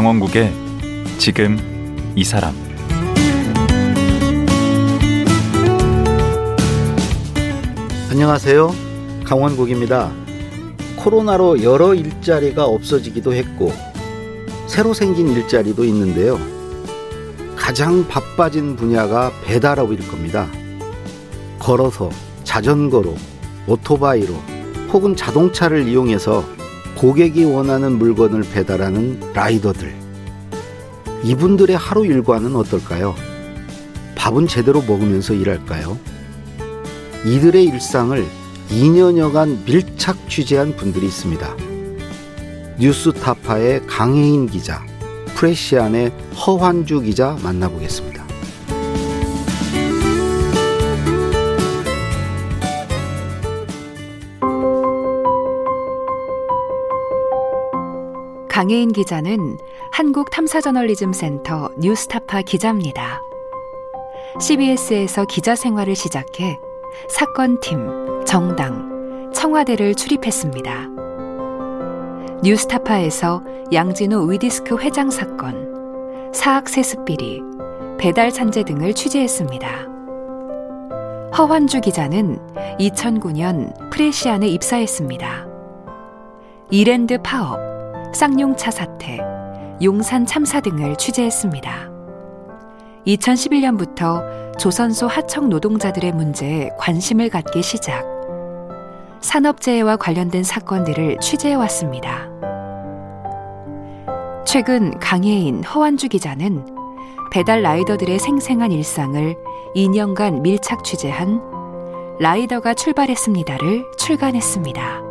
강원국의 지금 이 사람 안녕하세요. 강원국입니다. 코로나로 여러 일자리가 없어지기도 했고 새로 생긴 일자리도 있는데요. 가장 바빠진 분야가 배달업일 겁니다. 걸어서 자전거로 오토바이로 혹은 자동차를 이용해서 고객이 원하는 물건을 배달하는 라이더들. 이분들의 하루 일과는 어떨까요? 밥은 제대로 먹으면서 일할까요? 이들의 일상을 2년여간 밀착 취재한 분들이 있습니다. 뉴스타파의 강혜인 기자, 프레시안의 허환주 기자 만나보겠습니다. 강혜인 기자는 한국 탐사저널리즘 센터 뉴스타파 기자입니다. CBS에서 기자 생활을 시작해 사건팀, 정당, 청와대를 출입했습니다. 뉴스타파에서 양진호 위디스크 회장 사건, 사학 세습비리, 배달 산재 등을 취재했습니다. 허환주 기자는 2009년 프레시안에 입사했습니다. 이랜드 파업, 쌍용차 사태, 용산 참사 등을 취재했습니다. 2011년부터 조선소 하청 노동자들의 문제에 관심을 갖기 시작. 산업재해와 관련된 사건들을 취재해 왔습니다. 최근 강혜인, 허완주 기자는 배달 라이더들의 생생한 일상을 2년간 밀착 취재한 라이더가 출발했습니다를 출간했습니다.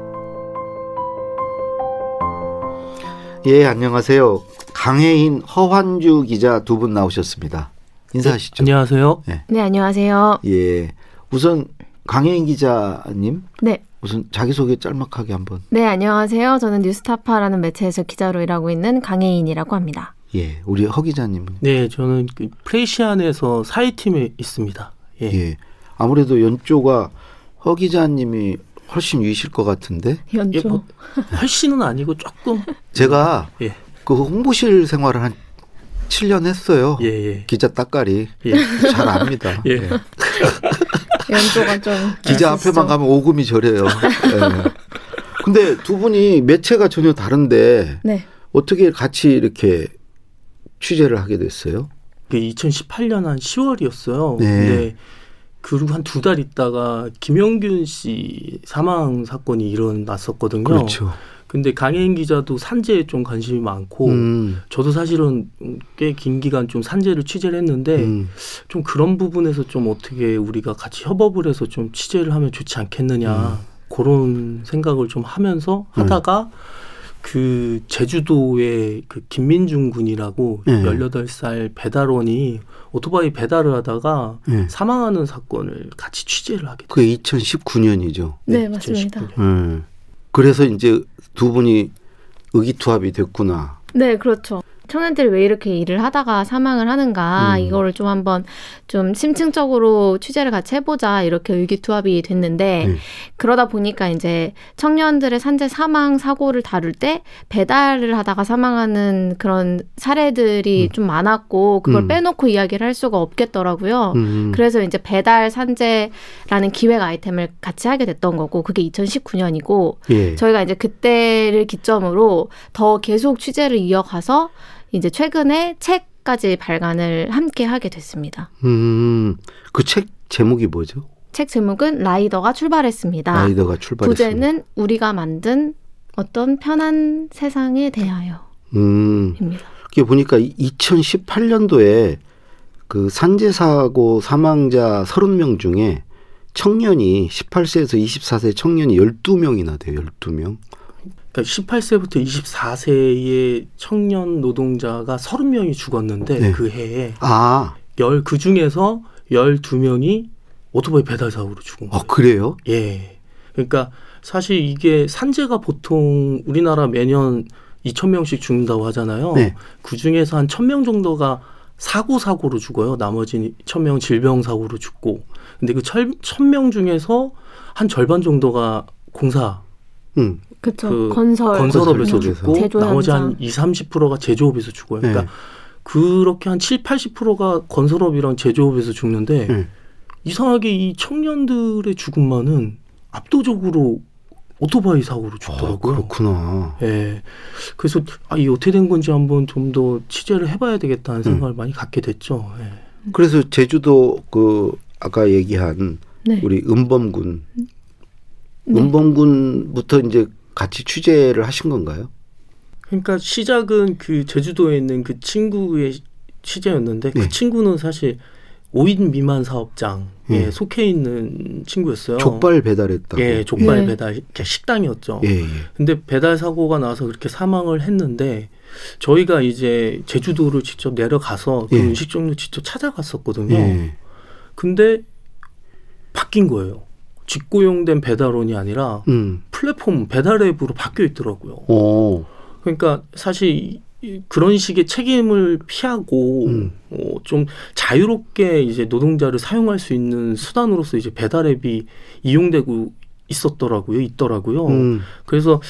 예, 안녕하세요. 강혜인, 허환주 기자 두 분 나오셨습니다. 인사하시죠. 네, 안녕하세요. 네. 네, 안녕하세요. 예. 우선 강혜인 기자님. 네. 우선 자기소개 짤막하게 한번. 네, 안녕하세요. 저는 뉴스타파라는 매체에서 기자로 일하고 있는 강혜인이라고 합니다. 예. 우리 허 기자님은? 네, 저는 그 프레시안에서 사회팀에 있습니다. 예. 예. 아무래도 연조가 허 기자님이 훨씬 위실 것 같은데. 연조. 예, 뭐 훨씬은 아니고 조금. 제가 예. 그 홍보실 생활을 한 7년 했어요. 예, 예. 기자 따까리. 예. 잘 압니다. 예. 예. 연조가 좀. 기자 앞에만 가면 오금이 저려요. 예. 근데 두 분이 매체가 전혀 다른데 네. 어떻게 같이 이렇게 취재를 하게 됐어요? 2018년 한 10월이었어요. 네. 근데 그리고 한 두 달 있다가 김영균 씨 사망 사건이 일어났었거든요. 그렇죠. 근데 강혜인 기자도 산재에 좀 관심이 많고 음. 저도 사실은 꽤 긴 기간 좀 산재를 취재를 했는데 음. 좀 그런 부분에서 좀 어떻게 우리가 같이 협업을 해서 좀 취재를 하면 좋지 않겠느냐 음. 그런 생각을 좀 하면서 하다가 음. 그 제주도의 그 김민중 군이라고 네. 18살 배달원이 오토바이 배달을 하다가 네. 사망하는 사건을 같이 취재를 하게 됐어요. 그게 2019년이죠. 네, 네 맞습니다. 음. 그래서 이제 두 분이 의기투합이 됐구나. 네, 그렇죠. 청년들이 왜 이렇게 일을 하다가 사망을 하는가 음. 이거를 좀 한번 좀 심층적으로 취재를 같이 해보자 이렇게 의기투합이 됐는데 음. 그러다 보니까 이제 청년들의 산재 사망 사고를 다룰 때 배달을 하다가 사망하는 그런 사례들이 음. 좀 많았고 그걸 음. 빼놓고 이야기를 할 수가 없겠더라고요. 음. 그래서 이제 배달 산재라는 기획 아이템을 같이 하게 됐던 거고 그게 2019년이고 예. 저희가 이제 그때를 기점으로 더 계속 취재를 이어가서 이제 최근에 책까지 발간을 함께 하게 됐습니다. 음, 그 책 제목이 뭐죠? 책 제목은 라이더가 출발했습니다. 라이더가 출발했습니다. 부제는 우리가 만든 어떤 편한 세상에 대하여. 음. 입니다. 이게 보니까 2018년도에 그 산재 사고 사망자 30명 중에 청년이 18세에서 24세 청년이 12명이나 돼요. 12명. 그러니까 18세부터 24세의 청년 노동자가 30명이 죽었는데 네. 그 해에 아. 열그 중에서 12명이 오토바이 배달 사고로 죽은 거예요. 아, 그래요? 예. 그러니까 사실 이게 산재가 보통 우리나라 매년 2,000명씩 죽는다고 하잖아요. 네. 그 중에서 한 1,000명 정도가 사고 사고로 죽어요. 나머지 1,000명 질병 사고로 죽고. 근데 그 1,000명 중에서 한 절반 정도가 공사 음. 그쵸. 그 건설 건설업에서 죽고 나머지 한 2, 30%가 제조업에서 죽어요. 그러니까 네. 그렇게 한 7, 80%가 건설업이랑 제조업에서 죽는데 네. 이상하게 이 청년들의 죽음만은 압도적으로 오토바이 사고로 죽더라고요. 아, 그렇구나. 예. 그래서 아, 이 어떻게 된 건지 한번 좀 더 취재를 해봐야 되겠다는 음. 생각을 음. 많이 갖게 됐죠. 예. 그래서 제주도 그 아까 얘기한 네. 우리 은범군, 네. 은범군부터 이제 같이 취재를 하신 건가요? 그러니까 시작은 그 제주도에 있는 그 친구의 취재였는데 그 네. 친구는 사실 5인 미만 사업장에 예. 속해 있는 친구였어요. 족발 배달했다고. 예, 족발 예. 배달 식당이었죠. 예, 예. 근데 배달 사고가 나서 그렇게 사망을 했는데 저희가 이제 제주도를 직접 내려가서 그 예. 음식점을 직접 찾아갔었거든요. 예. 근데 바뀐 거예요. 직고용된 배달원이 아니라 음. 플랫폼 배달 앱으로 바뀌어 있더라고요. 오. 그러니까 사실 그런 식의 책임을 피하고 음. 어, 좀 자유롭게 이제 노동자를 사용할 수 있는 수단으로서 이제 배달 앱이 이용되고 있었더라고요, 있더라고요. 음. 그래서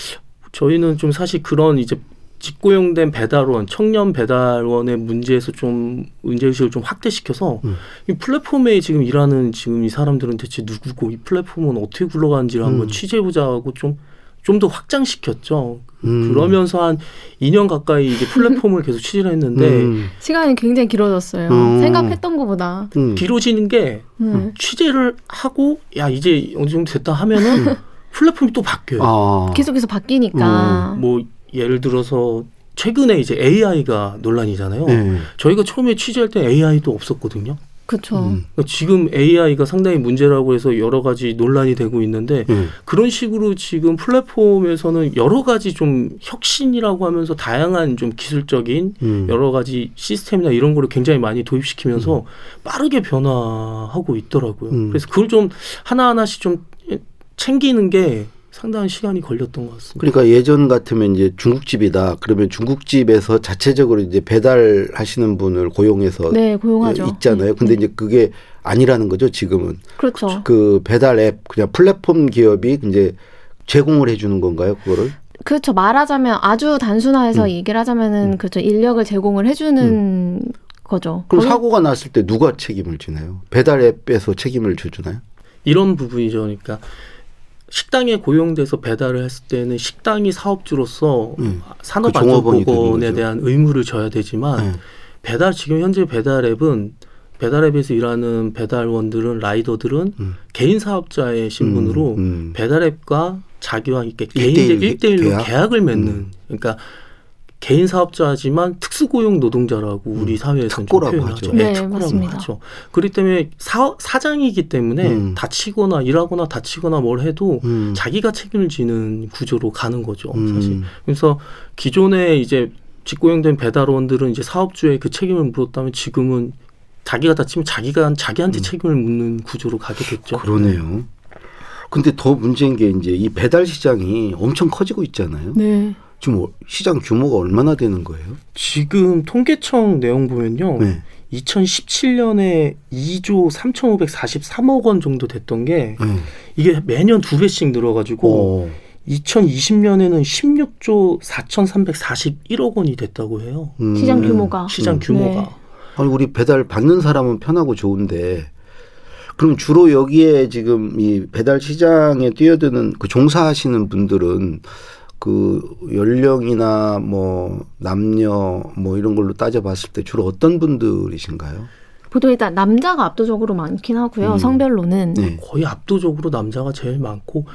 저희는 좀 사실 그런 이제 직고용된 배달원, 청년 배달원의 문제에서 좀 문제의식을 좀 확대시켜서 음. 이 플랫폼에 지금 일하는 지금 이 사람들은 대체 누구고 이 플랫폼은 어떻게 굴러가는지를 한번 음. 취재해보자고 좀 좀더 확장시켰죠. 음. 그러면서 한 2년 가까이 이제 플랫폼을 계속 취재를 했는데 음. 시간이 굉장히 길어졌어요. 음. 생각했던 것보다 음. 길어지는 게 네. 취재를 하고 야 이제 어느 정도 됐다 하면은 음. 플랫폼이 또 바뀌어요. 아. 계속해서 바뀌니까 뭐 예를 들어서 최근에 이제 AI가 논란이잖아요. 네. 저희가 처음에 취재할 때 AI도 없었거든요. 그렇죠. 음. 그러니까 지금 AI가 상당히 문제라고 해서 여러 가지 논란이 되고 있는데 음. 그런 식으로 지금 플랫폼에서는 여러 가지 좀 혁신이라고 하면서 다양한 좀 기술적인 음. 여러 가지 시스템이나 이런 거를 굉장히 많이 도입시키면서 음. 빠르게 변화하고 있더라고요. 음. 그래서 그걸 좀 하나하나씩 좀 챙기는 게 상당한 시간이 걸렸던 것 같습니다. 그러니까 예전 같으면 이제 중국집이다. 그러면 중국집에서 자체적으로 이제 배달하시는 분을 고용해서 네, 고용하죠. 있잖아요. 근데 네. 이제 그게 아니라는 거죠, 지금은. 그렇죠. 그 배달 앱 그냥 플랫폼 기업이 이제 제공을 해 주는 건가요, 그거를? 그렇죠. 말하자면 아주 단순화해서 음. 얘기를 하자면은 음. 그렇죠. 인력을 제공을 해 주는 음. 거죠. 그럼 사고가 났을 때 누가 책임을 지나요? 배달 앱에서 책임을 져주나요? 이런 부분이죠. 그러니까 식당에 고용돼서 배달을 했을 때는 식당이 사업주로서 음. 산업안전보건에 그 대한 의무를 져야 되지만 음. 배달 지금 현재 배달 앱은 배달 앱에서 일하는 배달원들은 라이더들은 음. 개인 사업자의 신분으로 음, 음. 배달 앱과 자기와 이렇게 개인들 일대일로 계약? 을 맺는 음. 그러니까 개인 사업자지만 특수고용 노동자라고 우리 음. 사회에서는 좀 표현하죠. 네, 네 맞습니다. 하죠. 그렇기 때문에 사, 사장이기 때문에 음. 다치거나 일하거나 다치거나 뭘 해도 음. 자기가 책임을 지는 구조로 가는 거죠. 음. 사실. 그래서 기존에 이제 직고용된 배달원들은 이제 사업주의 그 책임을 물었다면 지금은 자기가 다치면 자기가 자기한테 음. 책임을 묻는 구조로 가게 됐죠. 그러네요. 근데 더 문제인 게 이제 이 배달 시장이 엄청 커지고 있잖아요. 네. 지금 시장 규모가 얼마나 되는 거예요? 지금 통계청 내용 보면요. 네. 2017년에 2조 3,543억 원 정도 됐던 게 네. 이게 매년 두 배씩 늘어가지고 오. 2020년에는 16조 4,341억 원이 됐다고 해요. 음. 시장 규모가. 시장 음. 규모가. 네. 아니 우리 배달 받는 사람은 편하고 좋은데 그럼 주로 여기에 지금 이 배달 시장에 뛰어드는 그 종사하시는 분들은 그 연령이나 뭐 남녀 뭐 이런 걸로 따져봤을 때 주로 어떤 분들이신가요? 보통 일단 남자가 압도적으로 많긴 하고요. 음. 성별로는 네. 거의 압도적으로 남자가 제일 많고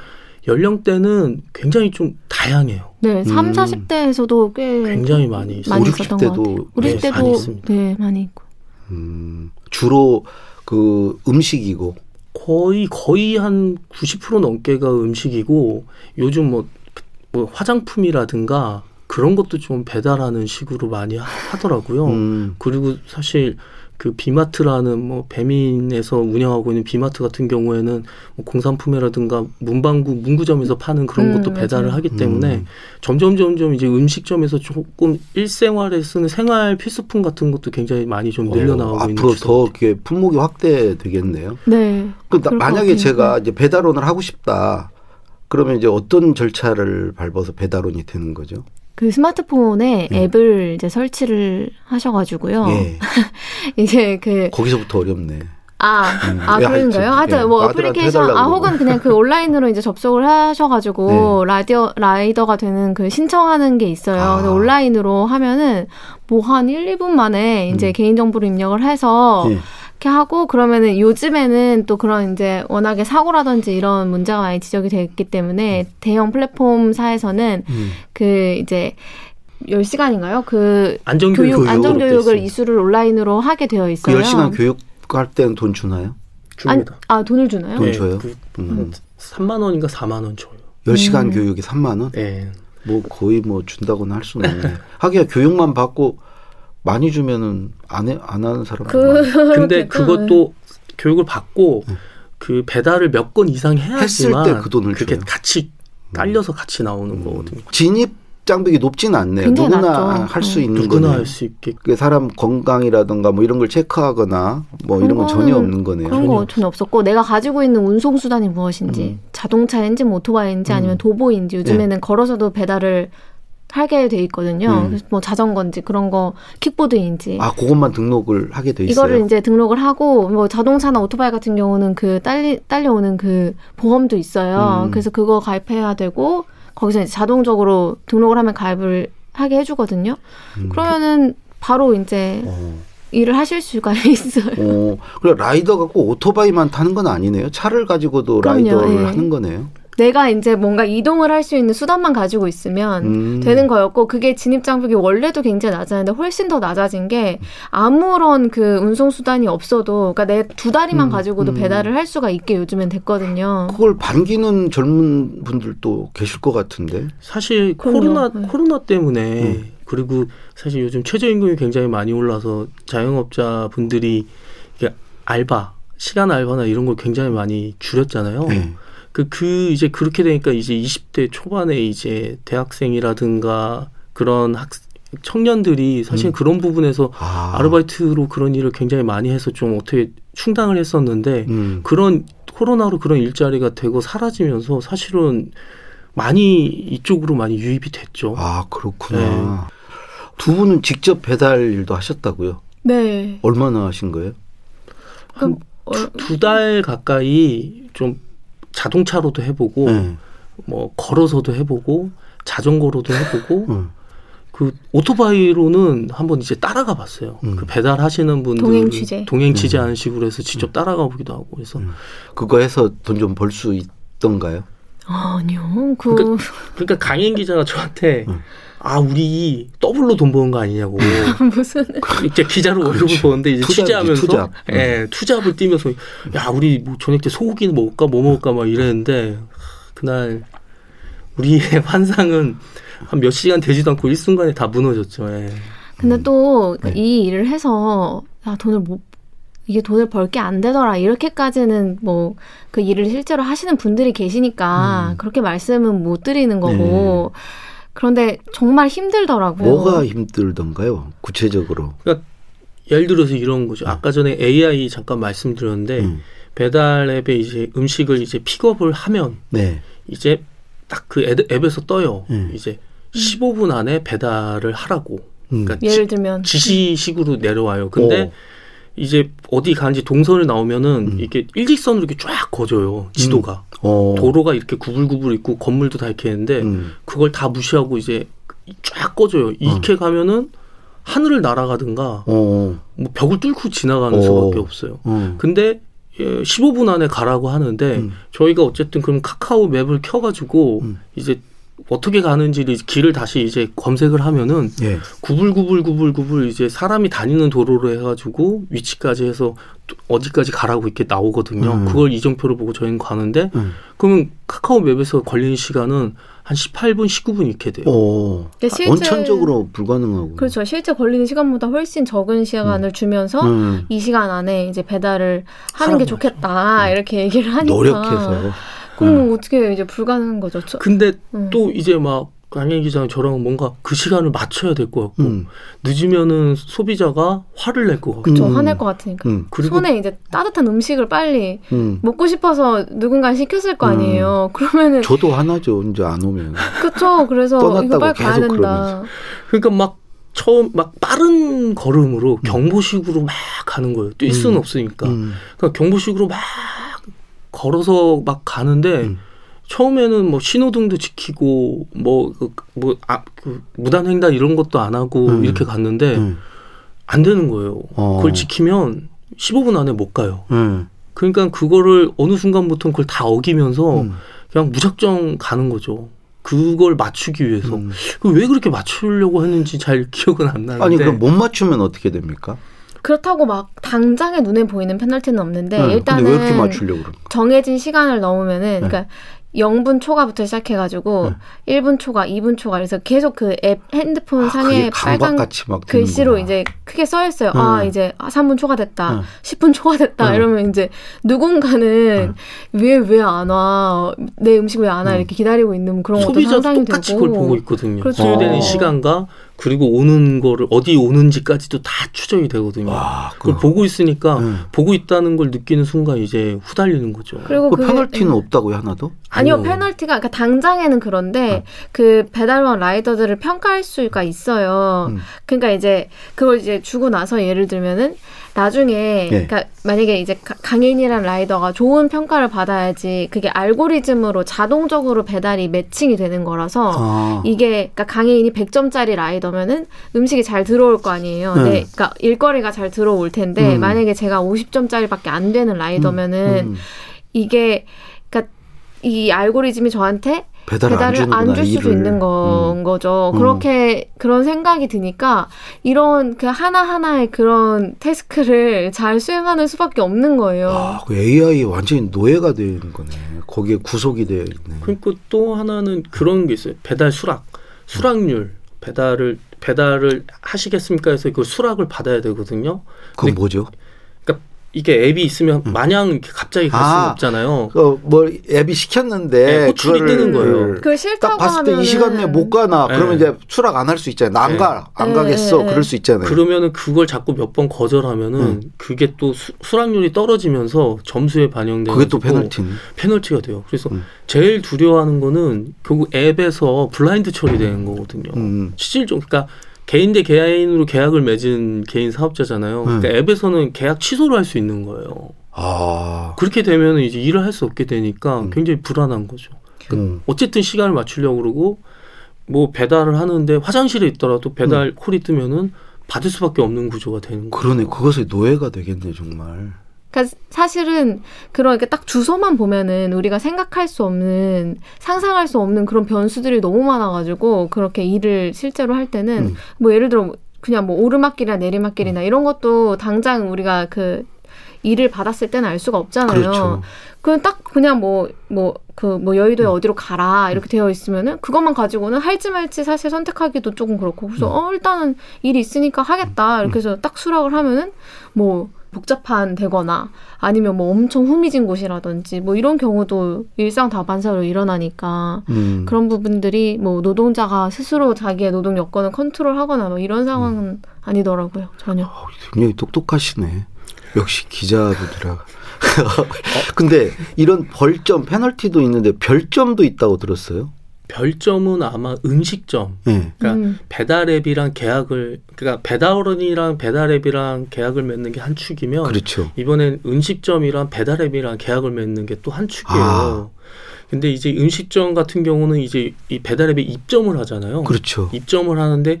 연령대는 굉장히 좀 다양해요. 네, 3, 음. 40대에서도 꽤 굉장히 많이 있어요. 많이 있었던 것 같아요. 우리 네, 때도 네, 많이 있고. 음, 주로 그 음식이고 거의 거의 한 90% 넘게가 음식이고 요즘 뭐 뭐 화장품이라든가 그런 것도 좀 배달하는 식으로 많이 하더라고요. 음. 그리고 사실 그 비마트라는 뭐 배민에서 운영하고 있는 비마트 같은 경우에는 뭐 공산품이라든가 문방구 문구점에서 파는 그런 것도 음, 배달을 하기 때문에 음. 점점 점점 이제 음식점에서 조금 일생활에 쓰는 생활 필수품 같은 것도 굉장히 많이 좀 늘려나가고 어, 있는 앞으로 더 이렇게 품목이 확대되겠네요. 네. 그 만약에 제가 이제 배달원을 하고 싶다. 그러면 이제 어떤 절차를 밟아서 배달원이 되는 거죠? 그 스마트폰에 예. 앱을 이제 설치를 하셔가지고요. 예. 이제 그 거기서부터 어렵네. 아, 음. 아 그런가요? 하여튼 예. 뭐 어플리케이션 아 혹은 그냥 그 온라인으로 이제 접속을 하셔가지고 네. 라디오 라이더가 되는 그 신청하는 게 있어요. 아. 근데 온라인으로 하면은 뭐 한 1, 2분 만에 이제 음. 개인 정보를 입력을 해서 예. 이렇게 하고 그러면은 요즘에는 또 그런 이제 워낙에 사고라든지 이런 문제가 많이 지적이 됐기 때문에 음. 대형 플랫폼사에서는 음. 그 이제 10시간인가요? 그 안전교육, 교육, 안전교육을 이수를 온라인으로 하게 되어 있어요. 그 10시간 교육 할 때는 돈 주나요? 줍니다. 아, 아 돈을 주나요? 돈 네, 줘요? 그 음. 3만 원인가 4만 원 줘요. 10시간 음. 교육이 3만 원? 네. 뭐 거의 뭐 준다고는 할 수는 없네. 하기야 교육만 받고 많이 주면은 안, 해, 안 하는 사람. 그, 근데 그것도 교육을 받고 네. 그 배달을 몇 건 이상 해야지만 했을 때 그 돈을 그게 줘요. 같이 딸려서 같이 나오는 음. 거거든요. 진입 장벽이 높지는 않네요. 누구나 할 수 있는 누구나 할 수 있게. 사람 건강이라든가 뭐 이런 걸 체크하거나 뭐 이런 건 전혀 없는 거네요. 그런 거 전혀 없었고 내가 가지고 있는 운송 수단이 무엇인지 음. 자동차인지 뭐 오토바이인지 음. 아니면 도보인지 요즘에는 네. 걸어서도 배달을 하게 돼 있거든요. 음. 그래서 뭐 자전거인지 그런 거 킥보드인지. 아, 그것만 등록을 하게 돼 있어요. 이거를 이제 등록을 하고 뭐 자동차나 오토바이 같은 경우는 그 딸리 딸려오는 그 보험도 있어요. 음. 그래서 그거 가입해야 되고 거기서 이제 자동적으로 등록을 하면 가입을 하게 해주거든요. 음. 그러면은 바로 이제 어. 일을 하실 수가 있어요. 어, 그래 라이더 갖고 오토바이만 타는 건 아니네요. 차를 가지고도 그럼요, 라이더를 네. 하는 거네요. 내가 이제 뭔가 이동을 할 수 있는 수단만 가지고 있으면 음. 되는 거였고 그게 진입 장벽이 원래도 굉장히 낮았는데 훨씬 더 낮아진 게 아무런 그 운송 수단이 없어도 그러니까 내 두 다리만 음. 가지고도 음. 배달을 할 수가 있게 요즘엔 됐거든요. 그걸 반기는 젊은 분들도 계실 것 같은데. 사실 그럼요. 코로나 네. 코로나 때문에 음. 그리고 사실 요즘 최저임금이 굉장히 많이 올라서 자영업자 분들이 알바 시간 알바나 이런 걸 굉장히 많이 줄였잖아요. 네. 그, 그 이제 그렇게 되니까 이제 20대 초반에 이제 대학생이라든가 그런 학 청년들이 사실 음. 그런 부분에서 아. 르바이트로 그런 일을 굉장히 많이 해서 좀 어떻게 충당을 했었는데 음. 그런 코로나로 그런 일자리가 되고 사라지면서 사실은 많이 이쪽으로 많이 유입이 됐죠. 아 그렇구나. 네. 두 분은 직접 배달 일도 하셨다고요? 네. 얼마나 하신 거예요? 한 두달 어, 가까이 좀 자동차로도 해보고 네. 뭐 걸어서도 해보고 자전거로도 해보고 음. 그 오토바이로는 한번 이제 따라가 봤어요. 음. 그 배달하시는 분들 동행 취재 동행 취재하는 음. 식으로 해서 직접 음. 따라가 보기도 하고 그래서 음. 그거 해서 돈 좀 벌 수 있던가요? 아니요. 그 그러니까, 그러니까 강인 기자가 저한테 아 우리 더블로 돈 버는 거 아니냐고 무슨 이제 기자로 월급을 버는데 이제 투잡, 취재하면서 투잡. 예, 투잡을 뛰면서 야 우리 뭐 저녁 때 소고기는 먹을까 뭐 먹을까 막 이랬는데 그날 우리의 환상은 한 몇 시간 되지도 않고 일순간에 다 무너졌죠. 예. 근데 또이 네. 일을 해서 야 돈을 못 이게 돈을 벌 게 안 되더라 이렇게까지는 뭐 그 일을 실제로 하시는 분들이 계시니까 음. 그렇게 말씀은 못 드리는 거고. 네. 그런데 정말 힘들더라고요. 뭐가 힘들던가요? 구체적으로. 그러니까 예를 들어서 이런 거죠. 아까 전에 AI 잠깐 말씀드렸는데 음. 배달 앱에 이제 음식을 이제 픽업을 하면 네. 이제 딱 그 앱에서 떠요. 음. 이제 15분 안에 배달을 하라고. 음. 그러니까 예를 들면 지 시식으로 내려와요. 근데 오. 이제 어디 가는지 동선을 나오면은 음. 이게 일직선으로 이렇게 쫙 거져요. 지도가. 어. 도로가 이렇게 구불구불 있고 건물도 다 이렇게 있는데 음. 그걸 다 무시하고 이제 쫙 꺼져요. 이렇게 어. 가면은 하늘을 날아가든가 어. 뭐 벽을 뚫고 지나가는 어. 수밖에 없어요. 어. 근데 15분 예, 안에 가라고 하는데 음. 저희가 어쨌든 그럼 카카오 맵을 켜가지고 음. 이제 어떻게 가는지를 길을 다시 이제 검색을 하면은 예. 구불구불구불구불 이제 사람이 다니는 도로로 해가지고 위치까지 해서 어디까지 가라고 이렇게 나오거든요. 음. 그걸 이정표를 보고 저희는 가는데 음. 그러면 카카오 맵에서 걸리는 시간은 한 18분, 19분 이렇게 돼요. 오, 그러니까 실제, 원천적으로 불가능하고. 그렇죠. 실제 걸리는 시간보다 훨씬 적은 시간을 음. 주면서 음. 이 시간 안에 이제 배달을 하는 게 좋겠다 음. 이렇게 얘기를 하니까 노력해서. 그럼 음. 어떻게 이제 불가능한 거죠? 근데 음. 또 이제 막 강현 기자는 저랑 뭔가 그 시간을 맞춰야 될 것 같고 음. 늦으면은 소비자가 화를 낼 것 같고 그렇죠 음. 화낼 것 같으니까 음. 그리고 손에 이제 따뜻한 음식을 빨리 음. 먹고 싶어서 누군가 시켰을 거 아니에요 음. 그러면은 저도 화나죠 이제 안 오면 그렇죠 그래서 이거 빨리 가야 된다 그러면서. 그러니까 막 처음 막 빠른 걸음으로 음. 경보식으로 막 가는 거예요 뛸 수는 없으니까 그러니까 경보식으로 막 걸어서 막 가는데 처음에는 뭐 신호등도 지키고 뭐뭐아 그, 뭐, 아, 그 무단 횡단 이런 것도 안 하고 음. 이렇게 갔는데 음. 안 되는 거예요. 어. 그걸 지키면 15분 안에 못 가요. 음. 그러니까 그거를 어느 순간부터 그걸 다 어기면서 음. 그냥 무작정 가는 거죠. 그걸 맞추기 위해서 음. 왜 그렇게 맞추려고 했는지 잘 기억은 안 나는데 아니 그럼 못 맞추면 어떻게 됩니까? 그렇다고 막 당장에 눈에 보이는 페널티는 없는데 네. 일단은 정해진 시간을 넘으면은 네. 그러니까 0분 초과부터 시작해가지고 네. 1분 초과, 2분 초과 그래서 계속 그 앱 핸드폰 아, 상에 빨간 글씨로 이제 크게 써 있어요. 네. 아 이제 3분 초과됐다, 네. 10분 초과됐다 네. 이러면 이제 누군가는 왜 왜 안 와? 내 음식 왜 안 와? 이렇게 기다리고 있는 그런 것도 상상이 되고 똑같이 그걸 보고 있거든요. 그렇죠. 소요되는 시간과 그리고 오는 거를 어디 오는지까지도 다 추적이 되거든요. 와, 그걸 보고 있으니까 네. 보고 있다는 걸 느끼는 순간 이제 후달리는 거죠. 그리고 그 페널티는 네. 없다고요 하나도? 아니요, 페널티가 그러니까 당장에는 그런데 네. 그 배달원 라이더들을 평가할 수가 있어요. 음. 그러니까 이제 그걸 이제 주고 나서 예를 들면은 나중에 네. 그러니까 만약에 이제 강인이란 라이더가 좋은 평가를 받아야지 그게 알고리즘으로 자동적으로 배달이 매칭이 되는 거라서 아. 이게 그러니까 강인이 100점짜리 라이더 면은 음식이 잘 들어올 거 아니에요. 네. 네. 그러니까 일거리가 잘 들어올 텐데 음. 만약에 제가 50점짜리밖에 안 되는 라이더면은 음. 음. 이게 그러니까 이 알고리즘이 저한테 배달을, 배달을 안 줄 수도 있는 건 음. 거죠. 음. 그렇게 그런 생각이 드니까 이런 그 하나 하나의 그런 태스크를 잘 수행하는 수밖에 없는 거예요. 아, 그 AI 완전히 노예가 되는 거네. 거기에 구속이 되어 있네. 그리고 또 하나는 그런 게 있어요. 배달 수락, 수락률, 배달을 배달을 하시겠습니까? 해서 그 수락을 받아야 되거든요. 그건 뭐죠? 이게 앱이 있으면 음. 마냥 이렇게 갑자기 갈 아, 수는 없잖아요. 그뭐 앱이 시켰는데 네, 호출이 뜨는 거예요. 그 싫다고 딱 봤을 때 이 시간 내에 못 가나 네. 그러면 이제 수락 안 할 수 있잖아요. 안 네. 가, 안 네. 가겠어. 그럴 수 있잖아요. 그러면은 그걸 자꾸 몇 번 거절하면은 음. 그게 또 수, 락률이 떨어지면서 점수에 반영되는 그게 또 페널티 페널티가 돼요. 그래서 음. 제일 두려워하는 거는 결국 앱에서 블라인드 처리되는 거거든요. 음. 실질적 그러니까 개인 대 개인으로 계약을 맺은 개인 사업자잖아요. 네. 그러니까 앱에서는 계약 취소를 할 수 있는 거예요. 아. 그렇게 되면 이제 일을 할 수 없게 되니까 음. 굉장히 불안한 거죠. 그러니까 음. 어쨌든 시간을 맞추려고 그러고 뭐 배달을 하는데 화장실에 있더라도 배달 음. 콜이 뜨면은 받을 수밖에 없는 구조가 되는 거예요. 그러네. 그것의 노예가 되겠네 정말. 그러니까 사실은 그런 딱 주소만 보면은 우리가 생각할 수 없는 상상할 수 없는 그런 변수들이 너무 많아가지고 그렇게 일을 실제로 할 때는 음. 뭐 예를 들어 그냥 뭐 오르막길이나 내리막길이나 음. 이런 것도 당장 우리가 그 일을 받았을 때는 알 수가 없잖아요. 그렇죠. 그럼 딱 그냥 뭐 뭐 그뭐 뭐 여의도에 음. 어디로 가라 이렇게 되어 있으면은 그것만 가지고는 할지 말지 사실 선택하기도 조금 그렇고 그래서 음. 어 일단은 일이 있으니까 하겠다 이렇게 해서 딱 수락을 하면은 뭐 복잡한 되거나 아니면 뭐 엄청 후미진 곳이라든지 뭐 이런 경우도 일상 다반사로 일어나니까 음. 그런 부분들이 뭐 노동자가 스스로 자기의 노동 여건을 컨트롤하거나 뭐 이런 상황은 음. 아니더라고요 전혀. 어, 굉장히 똑똑하시네. 역시 기자들이라. 근데 이런 벌점 페널티도 있는데 별점도 있다고 들었어요? 별점은 아마 음식점. 네. 그러니까 음. 배달앱이랑 계약을 그러니까 배달원이랑 배달앱이랑 계약을 맺는 게 한 축이면 그렇죠. 이번엔 음식점이랑 배달앱이랑 계약을 맺는 게 또 한 축이에요. 아. 근데 이제 음식점 같은 경우는 이제 이 배달앱에 입점을 하잖아요. 그렇죠. 입점을 하는데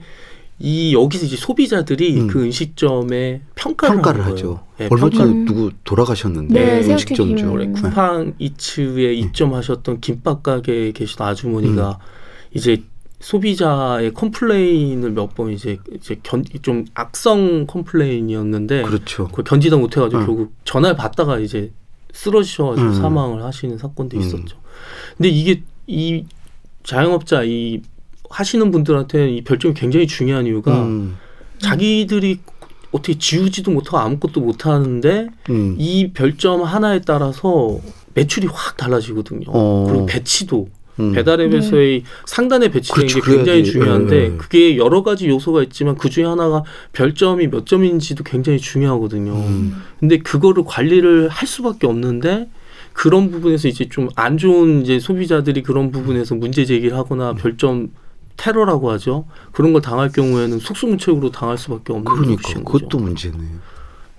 이 여기서 이제 소비자들이 음. 그 음식점에 평가를, 평가를 하죠. 네, 얼마 전에 음. 누구 돌아가셨는데 네, 음식점주 네, 쿠팡 이츠에 음. 입점하셨던 김밥 가게에 계신 아주머니가 음. 이제 소비자의 complain을 몇 번 이제 이제 견, 좀 악성 complain이었는데 그렇죠. 그걸 견디다 못해가지고 음. 결국 전화를 받다가 이제 쓰러지셔가지고 음. 사망을 하시는 사건도 있었죠. 근데 이게 이 자영업자 이 하시는 분들한테 이 별점이 굉장히 중요한 이유가 음. 자기들이 어떻게 지우지도 못하고 아무것도 못 하는데 음. 이 별점 하나에 따라서 매출이 확 달라지거든요. 어. 그리고 배치도 음. 배달앱에서의 네. 상단에 배치된 그렇죠. 게 굉장히 중요한데 네. 그게 여러 가지 요소가 있지만 그 중에 하나가 별점이 몇 점인지도 굉장히 중요하거든요. 음. 근데 그거를 관리를 할 수밖에 없는데 그런 부분에서 이제 좀 안 좋은 이제 소비자들이 그런 부분에서 문제 제기를 하거나 별점 테러라고 하죠. 그런 걸 당할 경우에는 속수무책으로 당할 수밖에 없는 그러니까 그것도 문제네요.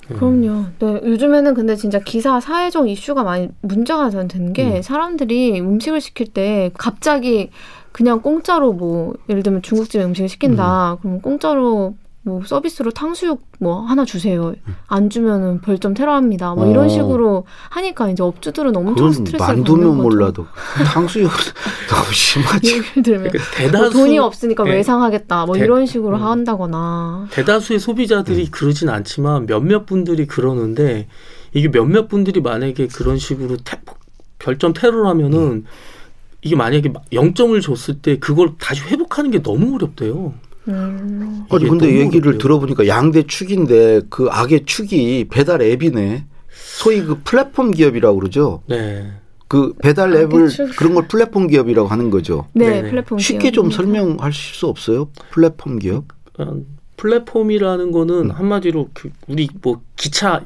네. 그럼요. 네, 요즘에는 근데 진짜 기사 사회적 이슈가 많이 문제가 되는 게 음. 사람들이 음식을 시킬 때 갑자기 그냥 공짜로 뭐 예를 들면 중국집 음식을 시킨다. 음. 그럼 공짜로 뭐 서비스로 탕수육 뭐 하나 주세요. 안 주면은 별점 테러합니다. 뭐 어. 이런 식으로 하니까 이제 업주들은 엄청 스트레스를 만두면 몰라도 탕수육 너무 심하지. 예를 들면 그러니까 대다수, 뭐 돈이 없으니까 네. 외상하겠다. 뭐 대, 이런 식으로 음. 한다거나. 대다수의 소비자들이 음. 그러진 않지만 몇몇 분들이 그러는데 이게 몇몇 분들이 만약에 그런 식으로 태, 별점 테러를 하면은 음. 이게 만약에 0점을 줬을 때 그걸 다시 회복하는 게 너무 어렵대요. 음. 아니 근데 얘기를 어려요. 들어보니까 양대 축인데 그 악의 축이 배달 앱이네. 소위 그 플랫폼 기업이라고 그러죠. 네. 그 배달 앱을 그런 걸 플랫폼 기업이라고 하는 거죠. 네, 네. 플랫폼 쉽게 좀 설명하실 수 없어요? 플랫폼 기업? 어, 플랫폼이라는 거는 음. 한마디로 그 우리 뭐 기차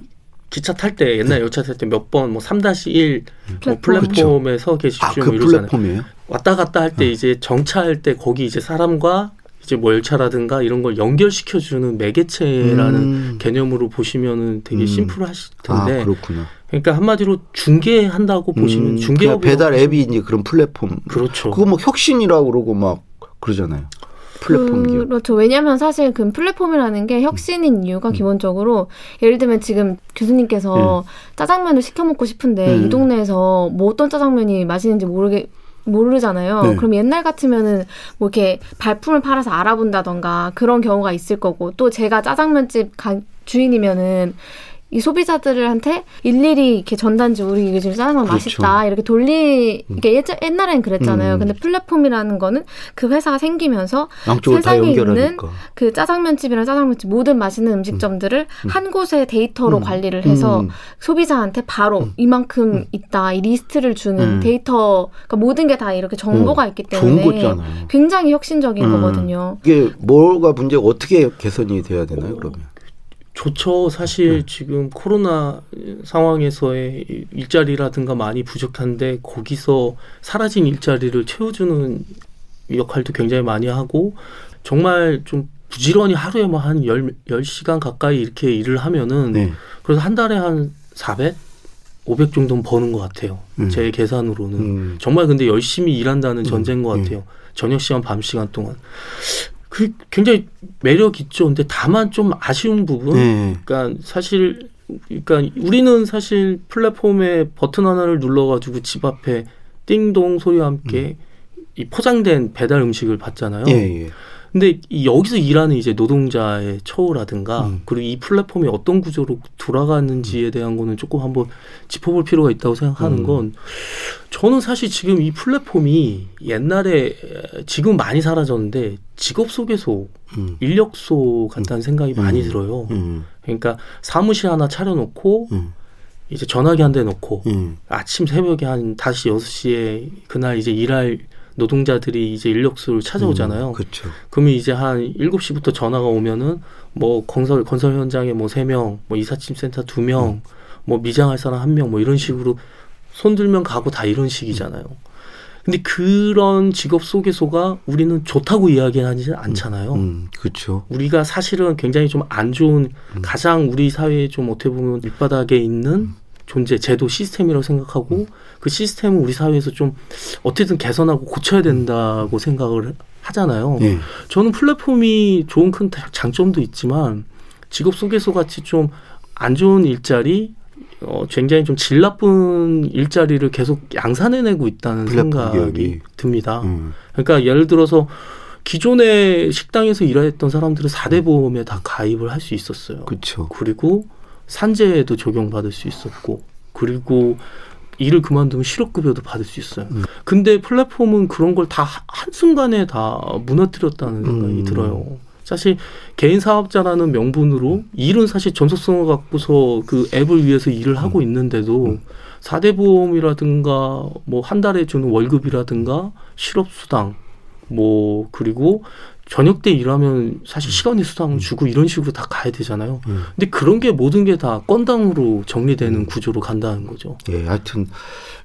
기차 탈 때 옛날 네. 열차 탈 때 몇 번 뭐 3-1뭐 플랫폼에 서 계시죠. 아, 그 플랫폼이에요? 왔다 갔다 할때 어. 이제 정차할 때 거기 이제 사람과 이제 뭐 열차라든가 이런 걸 연결시켜주는 매개체라는 음. 개념으로 보시면은 되게 음. 심플하실 텐데. 아, 그렇구나. 그러니까 한마디로 중개한다고 보시면 음, 중개업 배달 앱이 이제 그런 플랫폼. 그렇죠. 그거 뭐 혁신이라고 그러고 막 그러잖아요. 플랫폼 기업. 그렇죠. 왜냐하면 사실 그 플랫폼이라는 게 혁신인 음. 이유가 음. 기본적으로 예를 들면 지금 교수님께서 음. 짜장면을 시켜 먹고 싶은데 음. 이 동네에서 뭐 어떤 짜장면이 맛있는지 모르게 모르잖아요. 네. 그럼 옛날 같으면은 뭐 이렇게 발품을 팔아서 알아본다던가 그런 경우가 있을 거고 또 제가 짜장면집 가, 주인이면은 이 소비자들한테 일일이 이렇게 전단지 우리 이게 지금 짜장면 그렇죠. 맛있다 이렇게 돌리 음. 이게 옛날엔 그랬잖아요. 음. 근데 플랫폼이라는 거는 그 회사가 생기면서 세상에 있는 그 짜장면집이랑 짜장면집 모든 맛있는 음식점들을 음. 음. 한 곳에 데이터로 음. 관리를 해서 음. 소비자한테 바로 이만큼 있다 이 리스트를 주는 데이터 그러니까 모든 게 다 이렇게 정보가 있기 때문에 굉장히 혁신적인 거거든요. 이게 뭐가 문제가 어떻게 개선이 돼야 되나요? 그러면? 좋죠. 사실 네. 지금 코로나 상황에서의 일자리라든가 많이 부족한데 거기서 사라진 일자리를 채워주는 역할도 굉장히 많이 하고 정말 좀 부지런히 하루에 뭐한 열, 열시간 가까이 이렇게 일을 하면은 네. 그래서 한 달에 한 400? 500 정도는 버는 것 같아요. 음. 제 계산으로는. 음. 정말 근데 열심히 일한다는 음. 전제인 것 음. 같아요. 저녁 시간, 밤 시간 동안. 그 굉장히 매력 있죠. 근데 다만 좀 아쉬운 부분. 네. 그러니까 사실 그러니까 우리는 사실 플랫폼에 버튼 하나를 눌러가지고 집 앞에 띵동 소리와 함께 음. 이 포장된 배달 음식을 받잖아요. 예, 예. 근데 이 여기서 일하는 이제 노동자의 처우라든가 음. 그리고 이 플랫폼이 어떤 구조로 돌아가는지에 음. 대한 거는 조금 한번 짚어볼 필요가 있다고 생각하는 음. 건 저는 사실 지금 이 플랫폼이 옛날에 지금 많이 사라졌는데 직업 소개소, 음. 인력소 같다는 생각이 음. 많이 들어요. 음. 그러니까 사무실 하나 차려놓고 이제 전화기 한 대 놓고 아침 새벽에 한 다시 여섯 시에 그날 이제 일할 노동자들이 이제 인력수를 찾아오잖아요. 음, 그렇죠. 그러면 이제 한 일곱 시부터 전화가 오면은 뭐 건설 건설 현장에 뭐세 명, 뭐 이삿짐 센터 두 명, 음. 뭐 미장할 사람 한 명, 뭐 이런 식으로 손 들면 가고 다 이런 식이잖아요. 근데 그런 직업 소개소가 우리는 좋다고 이야기하지 않잖아요. 음, 그렇죠. 우리가 사실은 굉장히 좀 안 좋은 음. 가장 우리 사회에 좀 어떻게 보면 밑바닥에 있는 음. 존재, 제도 시스템이라고 생각하고 음. 그 시스템을 우리 사회에서 좀 어떻게든 개선하고 고쳐야 된다고 생각을 하잖아요. 네. 저는 플랫폼이 좋은 큰 장점도 있지만 직업 소개소 같이 좀 안 좋은 일자리, 어, 굉장히 좀 질 나쁜 일자리를 계속 양산해내고 있다는 생각이 기업이. 듭니다. 음. 그러니까 예를 들어서 기존의 식당에서 일했던 사람들은 사대 보험에 다 가입을 할 수 있었어요. 그렇죠. 그리고 산재에도 적용받을 수 있었고 그리고 일을 그만두면 실업급여도 받을 수 있어요. 음. 근데 플랫폼은 그런 걸 다 한순간에 다 무너뜨렸다는 생각이 음. 들어요. 사실 개인 사업자라는 명분으로 일은 사실 전속성을 갖고서 그 앱을 위해서 일을 하고 음. 있는데도 음. 사대 보험이라든가 뭐 한 달에 주는 월급이라든가 실업수당 뭐 그리고 저녁 때 일하면 사실 음. 시간의 수당을 음. 주고 이런 식으로 다 가야 되잖아요. 음. 근데 그런 게 모든 게 다 건당으로 정리되는 음. 구조로 간다는 거죠. 예, 하여튼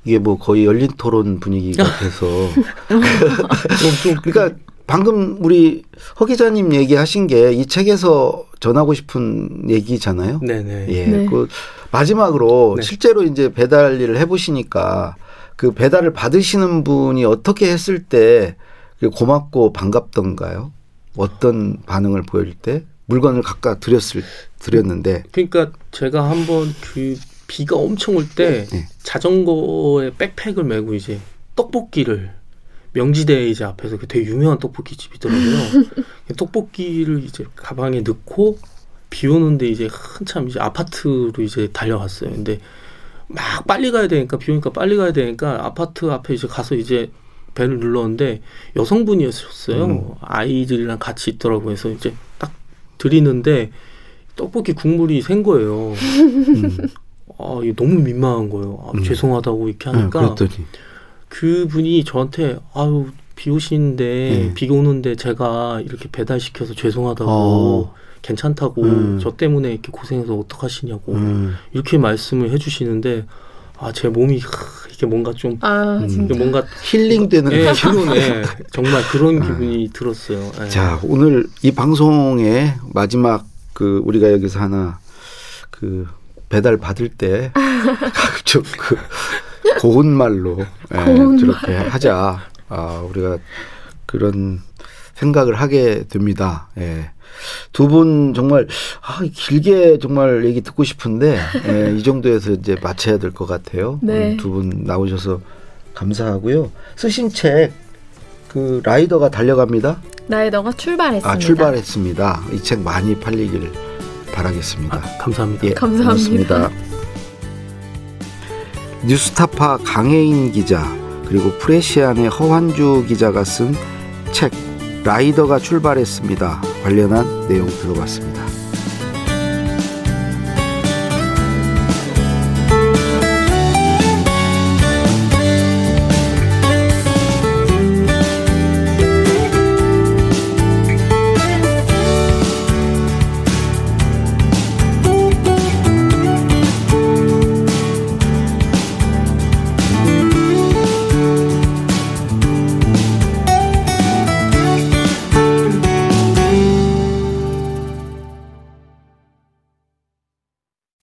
이게 뭐 거의 열린 토론 분위기 같아서. 그러니까 방금 우리 허 기자님 얘기하신 게 이 책에서 전하고 싶은 얘기잖아요. 네네. 예. 네. 그 마지막으로 네. 실제로 이제 배달 일을 해보시니까 그 배달을 받으시는 분이 어떻게 했을 때 고맙고 반갑던가요? 어떤 반응을 보일 때 물건을 갖다 드렸을 드렸는데 그러니까 제가 한번 그 비가 엄청 올때 네. 자전거에 백팩을 메고 이제 떡볶이를 명지대 이제 앞에서 그 되게 유명한 떡볶이 집이더라고요. 떡볶이를 이제 가방에 넣고 비 오는데 이제 한참 이제 아파트로 이제 달려갔어요. 근데 막 빨리 가야 되니까 비 오니까 빨리 가야 되니까 아파트 앞에 이제 가서 이제 벨을 눌렀는데 여성분이었어요. 음. 아이들이랑 같이 있더라고요. 그래서 이제 딱 드리는데 떡볶이 국물이 샌 거예요. 음. 아, 너무 민망한 거예요. 아, 음. 죄송하다고 이렇게 하니까 네, 그분이 저한테 아유 비 오시는데 네. 비 오는데 제가 이렇게 배달 시켜서 죄송하다고 어. 괜찮다고 음. 저 때문에 이렇게 고생해서 어떡하시냐고 음. 이렇게 말씀을 해주시는데 아 제 몸이 이게 뭔가 좀 아, 음, 뭔가 힐링되는 네, 힐링네 정말 그런 아. 기분이 들었어요. 네. 자 오늘 이 방송의 마지막 그 우리가 여기서 하나 그 배달 받을 때 각종 그 고운 말로 예, 저렇게 하자. 아 우리가 그런 생각을 하게 됩니다. 예. 두 분 정말 아, 길게 정말 얘기 듣고 싶은데 예, 이 정도에서 이제 마쳐야 될 것 같아요. 네. 두분 나오셔서 감사하고요. 쓰신 책 그 라이더가 달려갑니다. 라이더가 출발했습니다. 아 출발했습니다. 이 책 많이 팔리기를 바라겠습니다. 아, 감사합니다. 예, 감사합니다. 고맙습니다. 뉴스타파 강혜인 기자 그리고 프레시안의 허환주 기자가 쓴 책 라이더가 출발했습니다. 관련한 내용 들어봤습니다.